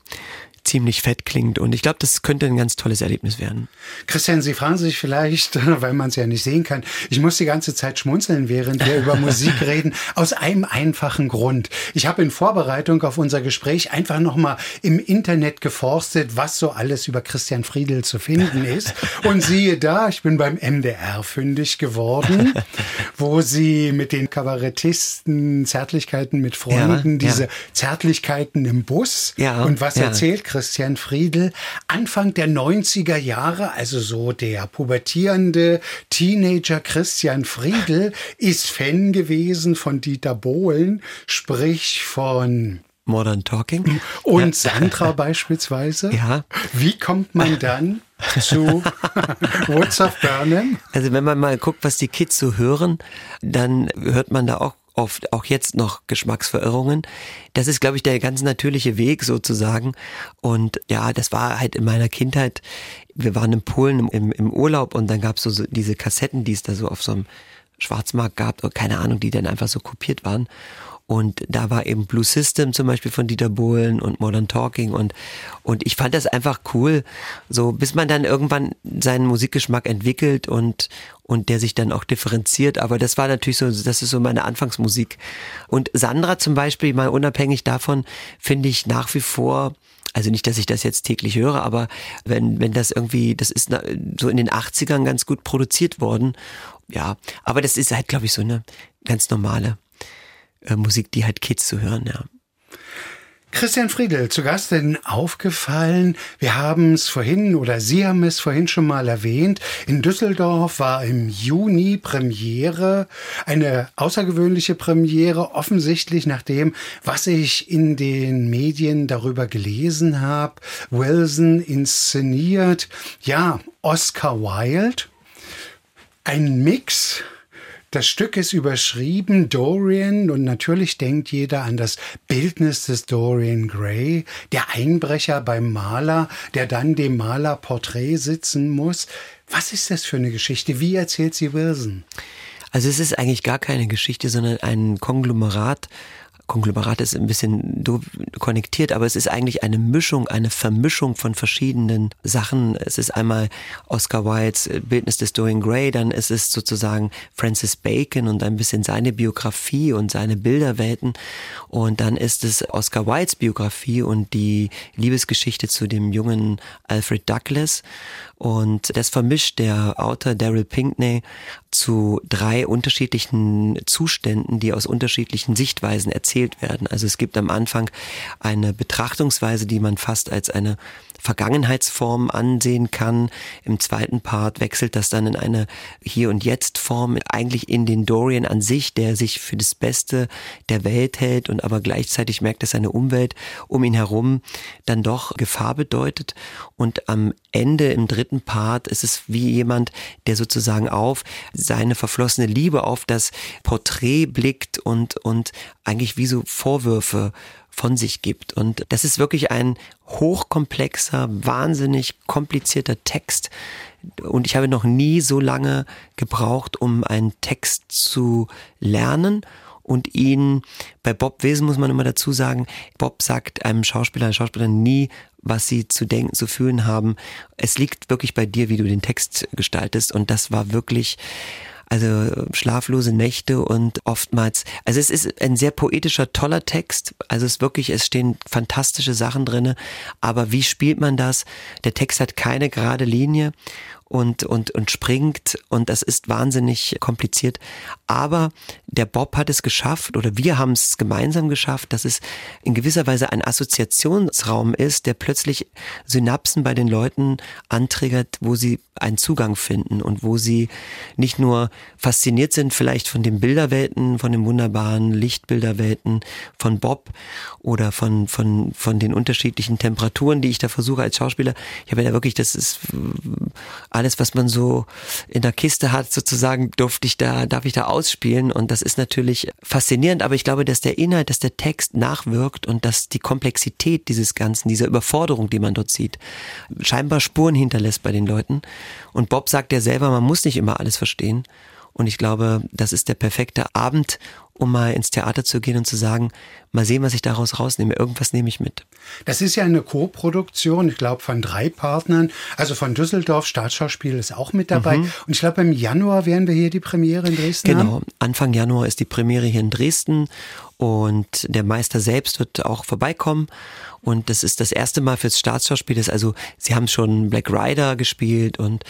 ziemlich fett klingt. Und ich glaube, das könnte ein ganz tolles Erlebnis werden. Christian, Sie fragen sich vielleicht, <laughs> weil man es ja nicht sehen kann, ich muss die ganze Zeit schmunzeln, während wir über Musik <laughs> reden, aus einem einfachen Grund. Ich habe in Vorbereitung auf unser Gespräch einfach nochmal im Internet geforstet, was so alles über Christian Friedel zu finden ist. Und siehe da, ich bin beim MDR fündig geworden, <laughs> wo Sie mit den Kabarettisten Zärtlichkeiten mit Freunden, ja, diese ja. Zärtlichkeiten im Bus ja, und was erzählt Christian Friedel Anfang der 90er Jahre, also so der pubertierende Teenager Christian Friedel, <laughs> ist Fan gewesen von Dieter Bohlen, sprich von Modern Talking. <laughs> Und Sandra beispielsweise. Ja. Wie kommt man dann <laughs> zu Woods of Burnham? Also wenn man mal guckt, was die Kids so hören, dann hört man da auch oft auch jetzt noch Geschmacksverirrungen. Das ist, glaube ich, der ganz natürliche Weg sozusagen. Und ja, das war halt in meiner Kindheit. Wir waren in Polen im, im Urlaub und dann gab es so, so diese Kassetten, die es da so auf so einem Schwarzmarkt gab, oder keine Ahnung, die dann einfach so kopiert waren. Und da war eben Blue System zum Beispiel von Dieter Bohlen und Modern Talking und, und ich fand das einfach cool, so bis man dann irgendwann seinen Musikgeschmack entwickelt und, und der sich dann auch differenziert. Aber das war natürlich so, das ist so meine Anfangsmusik. Und Sandra zum Beispiel, mal unabhängig davon, finde ich nach wie vor, also nicht, dass ich das jetzt täglich höre, aber wenn, wenn das irgendwie, das ist so in den 80ern ganz gut produziert worden. Ja, aber das ist halt, glaube ich, so eine ganz normale äh, Musik, die halt Kids zu hören, ja. Christian Friedel, zu Gast denn aufgefallen, wir haben es vorhin oder Sie haben es vorhin schon mal erwähnt, in Düsseldorf war im Juni Premiere, eine außergewöhnliche Premiere, offensichtlich nach dem, was ich in den Medien darüber gelesen habe. Wilson inszeniert, ja, Oscar Wilde, ein Mix das Stück ist überschrieben Dorian und natürlich denkt jeder an das Bildnis des Dorian Gray, der Einbrecher beim Maler, der dann dem Maler Porträt sitzen muss. Was ist das für eine Geschichte? Wie erzählt sie Wilson? Also es ist eigentlich gar keine Geschichte, sondern ein Konglomerat Konglomerat ist ein bisschen konnektiert, aber es ist eigentlich eine Mischung, eine Vermischung von verschiedenen Sachen. Es ist einmal Oscar Wildes Bildnis des Dorian Gray, dann ist es sozusagen Francis Bacon und ein bisschen seine Biografie und seine Bilderwelten und dann ist es Oscar Wildes Biografie und die Liebesgeschichte zu dem jungen Alfred Douglas und das vermischt der Autor Daryl Pinkney zu drei unterschiedlichen Zuständen, die aus unterschiedlichen Sichtweisen erzählt werden. Also es gibt am Anfang eine Betrachtungsweise, die man fast als eine Vergangenheitsform ansehen kann. Im zweiten Part wechselt das dann in eine Hier- und Jetzt-Form, eigentlich in den Dorian an sich, der sich für das Beste der Welt hält und aber gleichzeitig merkt, dass seine Umwelt um ihn herum dann doch Gefahr bedeutet. Und am Ende im dritten Part ist es wie jemand, der sozusagen auf seine verflossene Liebe, auf das Porträt blickt und, und eigentlich wie so Vorwürfe von sich gibt. Und das ist wirklich ein hochkomplexer, wahnsinnig komplizierter Text. Und ich habe noch nie so lange gebraucht, um einen Text zu lernen und ihn, bei Bob Wesen muss man immer dazu sagen, Bob sagt einem Schauspieler, einer Schauspielerin nie, was sie zu denken, zu fühlen haben. Es liegt wirklich bei dir, wie du den Text gestaltest und das war wirklich also schlaflose Nächte und oftmals, also es ist ein sehr poetischer, toller Text. Also es ist wirklich, es stehen fantastische Sachen drinne. Aber wie spielt man das? Der Text hat keine gerade Linie und, und, und springt und das ist wahnsinnig kompliziert. Aber der Bob hat es geschafft oder wir haben es gemeinsam geschafft, dass es in gewisser Weise ein Assoziationsraum ist, der plötzlich Synapsen bei den Leuten antriggert, wo sie einen Zugang finden und wo sie nicht nur fasziniert sind vielleicht von den Bilderwelten, von den wunderbaren Lichtbilderwelten von Bob oder von, von, von den unterschiedlichen Temperaturen, die ich da versuche als Schauspieler. Ich habe ja wirklich, das ist alles, was man so in der Kiste hat, sozusagen, durfte ich da, darf ich da ausspielen. Und das ist natürlich faszinierend, aber ich glaube, dass der Inhalt, dass der Text nachwirkt und dass die Komplexität dieses Ganzen, dieser Überforderung, die man dort sieht, scheinbar Spuren hinterlässt bei den Leuten. Und Bob sagt ja selber, man muss nicht immer alles verstehen. Und ich glaube, das ist der perfekte Abend, um mal ins Theater zu gehen und zu sagen, mal sehen, was ich daraus rausnehme. Irgendwas nehme ich mit. Das ist ja eine Co-Produktion, ich glaube, von drei Partnern. Also von Düsseldorf, Staatsschauspiel ist auch mit dabei. Mhm. Und ich glaube, im Januar werden wir hier die Premiere in Dresden Genau, haben. Anfang Januar ist die Premiere hier in Dresden. Und der Meister selbst wird auch vorbeikommen. Und das ist das erste Mal fürs Staatsschauspiel. Das also, sie haben schon Black Rider gespielt und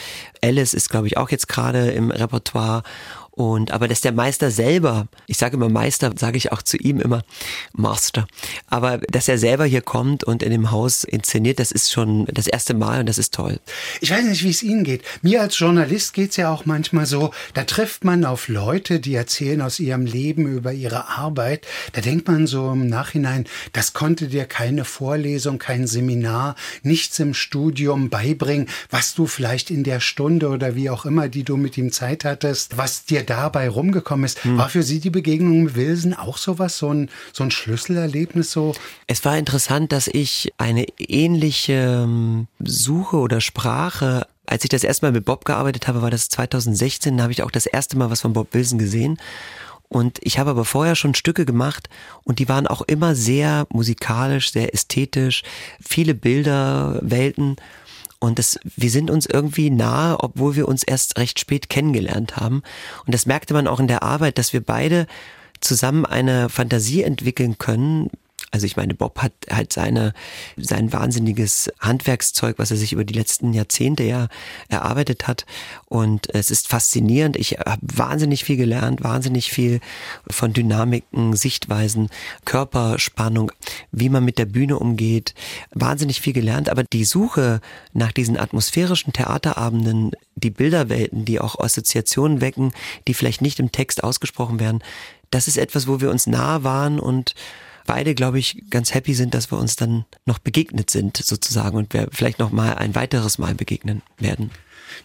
Alice ist, glaube ich, auch jetzt gerade im Repertoire. Und aber dass der Meister selber, ich sage immer Meister, sage ich auch zu ihm immer Master, aber dass er selber hier kommt und in dem Haus inszeniert, das ist schon das erste Mal und das ist toll. Ich weiß nicht, wie es Ihnen geht. Mir als Journalist geht es ja auch manchmal so, da trifft man auf Leute, die erzählen aus ihrem Leben über ihre Arbeit. Da denkt man so im Nachhinein, das konnte dir keine Vorlesung, kein Seminar, nichts im Studium beibringen, was du vielleicht in der Stunde oder wie auch immer, die du mit ihm Zeit hattest, was dir dabei rumgekommen ist. Hm. War für Sie die Begegnung mit Wilson auch sowas, so ein, so ein Schlüsselerlebnis so? Es war interessant, dass ich eine ähnliche ähm, Suche oder Sprache als ich das erste Mal mit Bob gearbeitet habe, war das 2016, da habe ich auch das erste Mal was von Bob Wilson gesehen. Und ich habe aber vorher schon Stücke gemacht und die waren auch immer sehr musikalisch, sehr ästhetisch, viele Bilder, Welten. Und das, wir sind uns irgendwie nahe, obwohl wir uns erst recht spät kennengelernt haben. Und das merkte man auch in der Arbeit, dass wir beide zusammen eine Fantasie entwickeln können, also ich meine, Bob hat halt seine, sein wahnsinniges Handwerkszeug, was er sich über die letzten Jahrzehnte ja erarbeitet hat. Und es ist faszinierend. Ich habe wahnsinnig viel gelernt, wahnsinnig viel von Dynamiken, Sichtweisen, Körperspannung, wie man mit der Bühne umgeht. Wahnsinnig viel gelernt. Aber die Suche nach diesen atmosphärischen Theaterabenden, die Bilderwelten, die auch Assoziationen wecken, die vielleicht nicht im Text ausgesprochen werden, das ist etwas, wo wir uns nahe waren und beide, glaube ich, ganz happy sind, dass wir uns dann noch begegnet sind, sozusagen, und wir vielleicht noch mal ein weiteres Mal begegnen werden.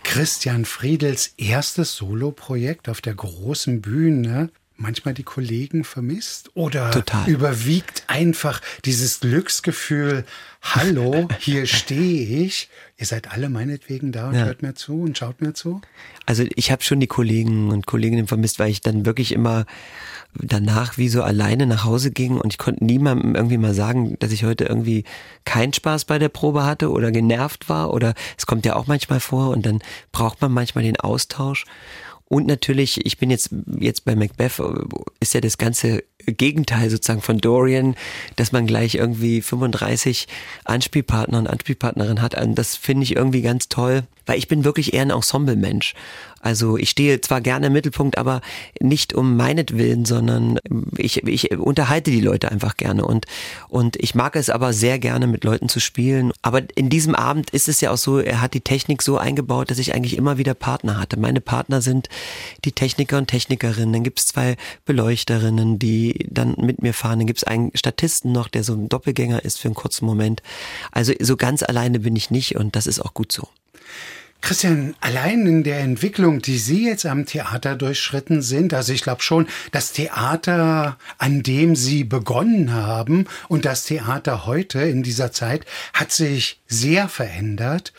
Christian Friedels erstes Soloprojekt auf der großen Bühne manchmal die Kollegen vermisst oder Total. überwiegt einfach dieses Glücksgefühl, hallo, <laughs> hier stehe ich, ihr seid alle meinetwegen da und ja. hört mir zu und schaut mir zu? Also ich habe schon die Kollegen und Kolleginnen vermisst, weil ich dann wirklich immer danach wie so alleine nach Hause ging und ich konnte niemandem irgendwie mal sagen, dass ich heute irgendwie keinen Spaß bei der Probe hatte oder genervt war oder es kommt ja auch manchmal vor und dann braucht man manchmal den Austausch. Und natürlich, ich bin jetzt, jetzt bei Macbeth, ist ja das ganze Gegenteil sozusagen von Dorian, dass man gleich irgendwie 35 Anspielpartner und Anspielpartnerin hat. Und das finde ich irgendwie ganz toll, weil ich bin wirklich eher ein Ensemble-Mensch. Also ich stehe zwar gerne im Mittelpunkt, aber nicht um meinetwillen, sondern ich, ich unterhalte die Leute einfach gerne und, und ich mag es aber sehr gerne mit Leuten zu spielen. Aber in diesem Abend ist es ja auch so, er hat die Technik so eingebaut, dass ich eigentlich immer wieder Partner hatte. Meine Partner sind die Techniker und Technikerinnen. Dann gibt es zwei Beleuchterinnen, die dann mit mir fahren. Dann gibt es einen Statisten noch, der so ein Doppelgänger ist für einen kurzen Moment. Also so ganz alleine bin ich nicht und das ist auch gut so. Christian, allein in der Entwicklung, die Sie jetzt am Theater durchschritten sind, also ich glaube schon, das Theater, an dem Sie begonnen haben und das Theater heute in dieser Zeit hat sich sehr verändert.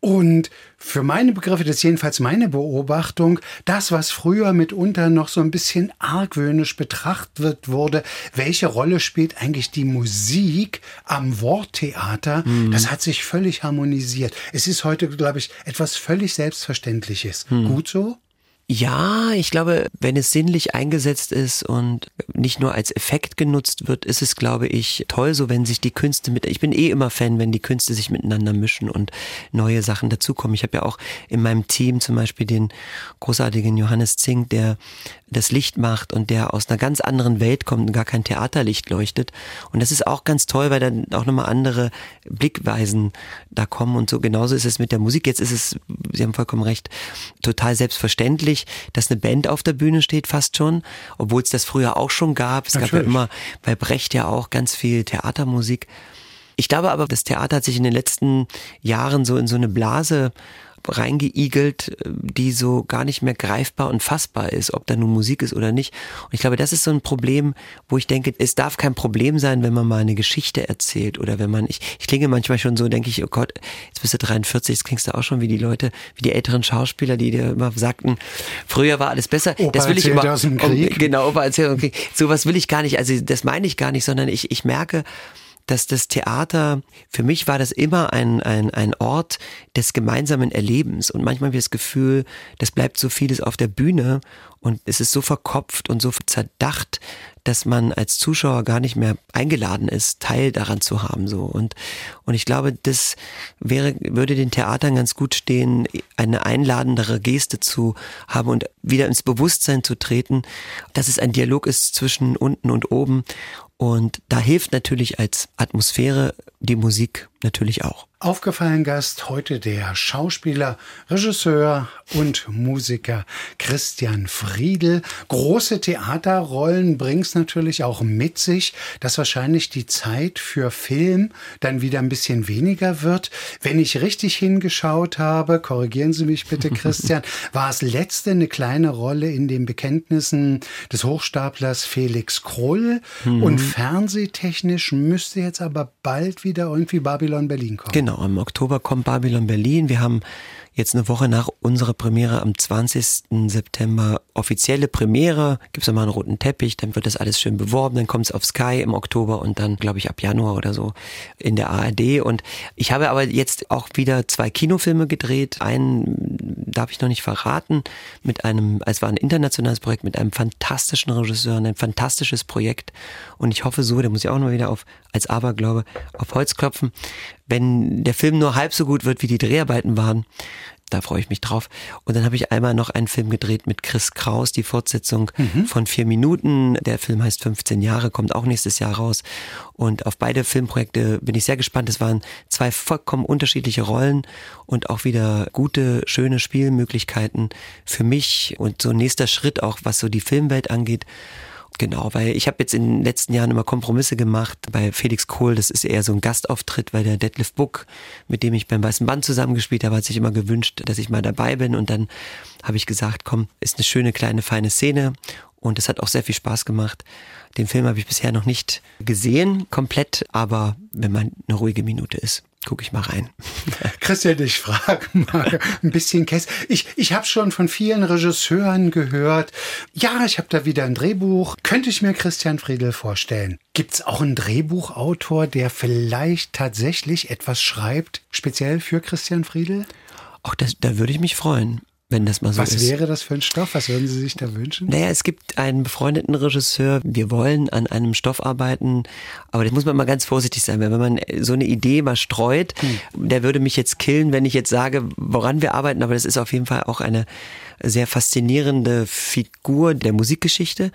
Und für meine Begriffe, das ist jedenfalls meine Beobachtung, das, was früher mitunter noch so ein bisschen argwöhnisch betrachtet wurde, welche Rolle spielt eigentlich die Musik am Worttheater, mhm. das hat sich völlig harmonisiert. Es ist heute, glaube ich, etwas völlig Selbstverständliches. Mhm. Gut so? Ja, ich glaube, wenn es sinnlich eingesetzt ist und nicht nur als Effekt genutzt wird, ist es, glaube ich, toll, so wenn sich die Künste mit, ich bin eh immer Fan, wenn die Künste sich miteinander mischen und neue Sachen dazukommen. Ich habe ja auch in meinem Team zum Beispiel den großartigen Johannes Zink, der das Licht macht und der aus einer ganz anderen Welt kommt und gar kein Theaterlicht leuchtet. Und das ist auch ganz toll, weil dann auch nochmal andere Blickweisen da kommen und so genauso ist es mit der Musik. Jetzt ist es, Sie haben vollkommen recht, total selbstverständlich, dass eine Band auf der Bühne steht, fast schon, obwohl es das früher auch schon gab. Es Natürlich. gab ja immer bei Brecht ja auch ganz viel Theatermusik. Ich glaube aber, das Theater hat sich in den letzten Jahren so in so eine Blase reingeigelt, die so gar nicht mehr greifbar und fassbar ist, ob da nun Musik ist oder nicht. Und ich glaube, das ist so ein Problem, wo ich denke, es darf kein Problem sein, wenn man mal eine Geschichte erzählt oder wenn man, ich, ich klinge manchmal schon so, denke ich, oh Gott, jetzt bist du 43, jetzt klingst du auch schon wie die Leute, wie die älteren Schauspieler, die dir immer sagten, früher war alles besser. Opa das will ich immer, aus dem Krieg. Um, genau, Opa erzählt aus dem Krieg. Sowas will ich gar nicht, also das meine ich gar nicht, sondern ich, ich merke, dass das Theater, für mich war das immer ein, ein, ein Ort des gemeinsamen Erlebens. Und manchmal habe ich das Gefühl, das bleibt so vieles auf der Bühne und es ist so verkopft und so zerdacht, dass man als Zuschauer gar nicht mehr eingeladen ist, Teil daran zu haben, so. Und, und ich glaube, das wäre, würde den Theatern ganz gut stehen, eine einladendere Geste zu haben und wieder ins Bewusstsein zu treten, dass es ein Dialog ist zwischen unten und oben und da hilft natürlich als Atmosphäre die Musik natürlich auch. Aufgefallen Gast heute der Schauspieler, Regisseur und Musiker Christian Friedel. Große Theaterrollen bringt's natürlich auch mit sich, dass wahrscheinlich die Zeit für Film dann wieder ein bisschen weniger wird. Wenn ich richtig hingeschaut habe, korrigieren Sie mich bitte, Christian, <laughs> war es letzte eine kleine Rolle in den Bekenntnissen des Hochstaplers Felix Krull mhm. und fernsehtechnisch müsste jetzt aber bald wieder irgendwie Babylon Berlin kommen. Genau, im Oktober kommt Babylon Berlin. Wir haben jetzt eine Woche nach unserer Premiere am 20. September offizielle Premiere. Gibt es nochmal einen roten Teppich, dann wird das alles schön beworben, dann kommt es auf Sky im Oktober und dann, glaube ich, ab Januar oder so in der ARD. Und ich habe aber jetzt auch wieder zwei Kinofilme gedreht. Einen darf ich noch nicht verraten, mit einem, es war ein internationales Projekt mit einem fantastischen Regisseur, ein fantastisches Projekt. Und ich hoffe so, da muss ich auch noch wieder auf, als Aberglaube, auf Holz klopfen, wenn der Film nur halb so gut wird, wie die Dreharbeiten waren, da freue ich mich drauf. Und dann habe ich einmal noch einen Film gedreht mit Chris Kraus, die Fortsetzung mhm. von vier Minuten. Der Film heißt 15 Jahre, kommt auch nächstes Jahr raus. Und auf beide Filmprojekte bin ich sehr gespannt. Es waren zwei vollkommen unterschiedliche Rollen und auch wieder gute, schöne Spielmöglichkeiten für mich und so nächster Schritt auch, was so die Filmwelt angeht. Genau, weil ich habe jetzt in den letzten Jahren immer Kompromisse gemacht. Bei Felix Kohl, das ist eher so ein Gastauftritt, weil der Detlef Book, mit dem ich beim Weißen Band zusammengespielt habe, hat sich immer gewünscht, dass ich mal dabei bin. Und dann habe ich gesagt, komm, ist eine schöne, kleine, feine Szene. Und es hat auch sehr viel Spaß gemacht. Den Film habe ich bisher noch nicht gesehen, komplett, aber wenn man eine ruhige Minute ist, gucke ich mal rein. <laughs> Christian, ich frage mal ein bisschen Käse. Ich, ich habe schon von vielen Regisseuren gehört, ja, ich habe da wieder ein Drehbuch. Könnte ich mir Christian Friedel vorstellen. Gibt es auch einen Drehbuchautor, der vielleicht tatsächlich etwas schreibt, speziell für Christian Friedel? Auch das, da würde ich mich freuen wenn das mal so Was ist. Was wäre das für ein Stoff? Was würden Sie sich da wünschen? Naja, es gibt einen befreundeten Regisseur. Wir wollen an einem Stoff arbeiten, aber da muss man mal ganz vorsichtig sein, weil wenn man so eine Idee mal streut, hm. der würde mich jetzt killen, wenn ich jetzt sage, woran wir arbeiten, aber das ist auf jeden Fall auch eine sehr faszinierende Figur der Musikgeschichte.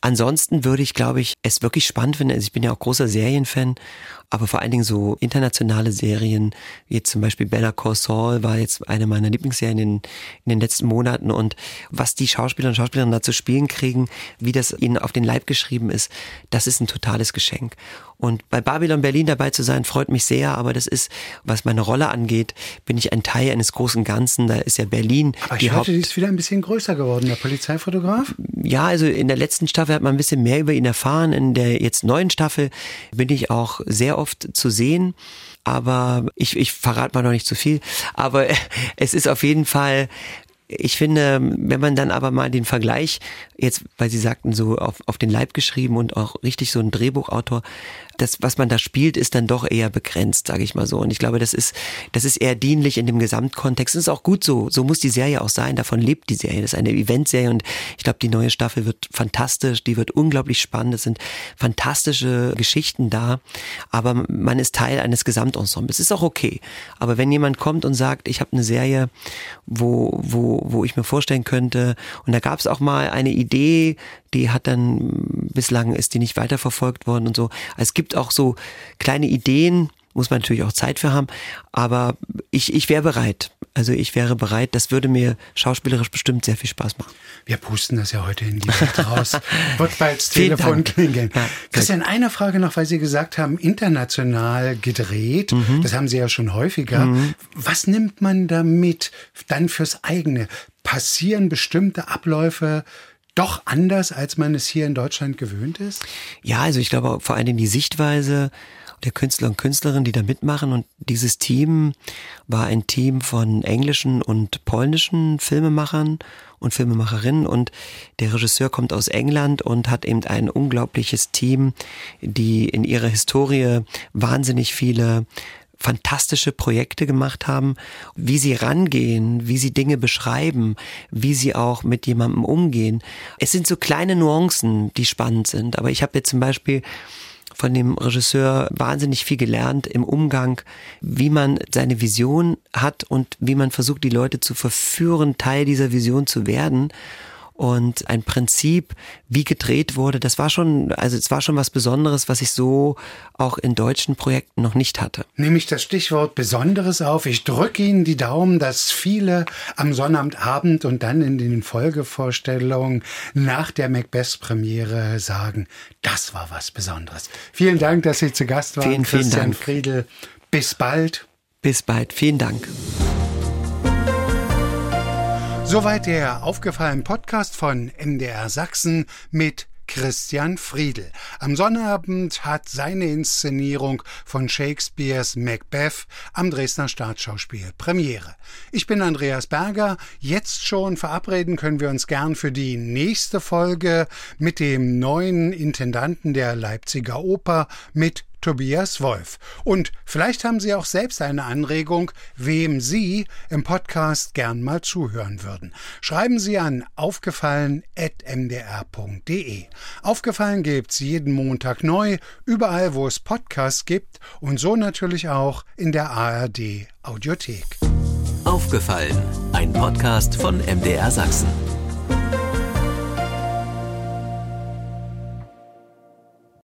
Ansonsten würde ich, glaube ich, es wirklich spannend finden. Also ich bin ja auch großer Serienfan aber vor allen Dingen so internationale Serien, wie zum Beispiel Bella Saul war jetzt eine meiner Lieblingsserien in, in den letzten Monaten und was die Schauspieler und Schauspielerinnen da zu spielen kriegen, wie das ihnen auf den Leib geschrieben ist, das ist ein totales Geschenk. Und bei Babylon Berlin dabei zu sein, freut mich sehr, aber das ist, was meine Rolle angeht, bin ich ein Teil eines großen Ganzen. Da ist ja Berlin. Aber ich hörte, die ist wieder ein bisschen größer geworden, der Polizeifotograf. Ja, also in der letzten Staffel hat man ein bisschen mehr über ihn erfahren. In der jetzt neuen Staffel bin ich auch sehr oft zu sehen aber ich, ich verrate mal noch nicht zu viel. Aber <laughs> es ist auf jeden Fall ich finde, wenn man dann aber mal den Vergleich, jetzt, weil Sie sagten, so auf, auf den Leib geschrieben und auch richtig so ein Drehbuchautor, das, was man da spielt, ist dann doch eher begrenzt, sage ich mal so. Und ich glaube, das ist, das ist eher dienlich in dem Gesamtkontext. Das ist auch gut so. So muss die Serie auch sein. Davon lebt die Serie. Das ist eine Eventserie und ich glaube, die neue Staffel wird fantastisch. Die wird unglaublich spannend. Es sind fantastische Geschichten da. Aber man ist Teil eines Gesamtensembles. Ist auch okay. Aber wenn jemand kommt und sagt, ich habe eine Serie, wo, wo, wo ich mir vorstellen könnte, und da gab es auch mal eine Idee, die hat dann, bislang ist die nicht weiterverfolgt worden und so. Es gibt auch so kleine Ideen, muss man natürlich auch Zeit für haben, aber ich, ich wäre bereit. Also ich wäre bereit, das würde mir schauspielerisch bestimmt sehr viel Spaß machen. Wir pusten das ja heute in die Welt raus. <laughs> Wird bald das Telefon klingeln. Ja, Christian, eine Frage noch, weil Sie gesagt haben, international gedreht. Mhm. Das haben Sie ja schon häufiger. Mhm. Was nimmt man damit dann fürs eigene? Passieren bestimmte Abläufe doch anders, als man es hier in Deutschland gewöhnt ist? Ja, also ich glaube vor allem die Sichtweise der Künstler und Künstlerinnen, die da mitmachen. Und dieses Team war ein Team von englischen und polnischen Filmemachern und Filmemacherinnen. Und der Regisseur kommt aus England und hat eben ein unglaubliches Team, die in ihrer Historie wahnsinnig viele fantastische Projekte gemacht haben, wie sie rangehen, wie sie Dinge beschreiben, wie sie auch mit jemandem umgehen. Es sind so kleine Nuancen, die spannend sind. Aber ich habe jetzt zum Beispiel von dem Regisseur wahnsinnig viel gelernt im Umgang, wie man seine Vision hat und wie man versucht, die Leute zu verführen, Teil dieser Vision zu werden und ein Prinzip, wie gedreht wurde, das war schon, also es war schon was Besonderes, was ich so auch in deutschen Projekten noch nicht hatte. Nehme ich das Stichwort Besonderes auf. Ich drücke Ihnen die Daumen, dass viele am Sonnabendabend und dann in den Folgevorstellungen nach der Macbeth-Premiere sagen, das war was Besonderes. Vielen Dank, dass Sie zu Gast waren, vielen, vielen Christian Dank. Friedel. Bis bald. Bis bald. Vielen Dank. Soweit der aufgefallene Podcast von MDR Sachsen mit Christian Friedel. Am Sonnabend hat seine Inszenierung von Shakespeares Macbeth am Dresdner Staatsschauspiel Premiere. Ich bin Andreas Berger. Jetzt schon verabreden können wir uns gern für die nächste Folge mit dem neuen Intendanten der Leipziger Oper mit Tobias Wolf. Und vielleicht haben Sie auch selbst eine Anregung, wem Sie im Podcast gern mal zuhören würden. Schreiben Sie an aufgefallen.mdr.de. Aufgefallen gibt's jeden Montag neu, überall wo es Podcasts gibt und so natürlich auch in der ARD Audiothek. Aufgefallen, ein Podcast von MDR Sachsen.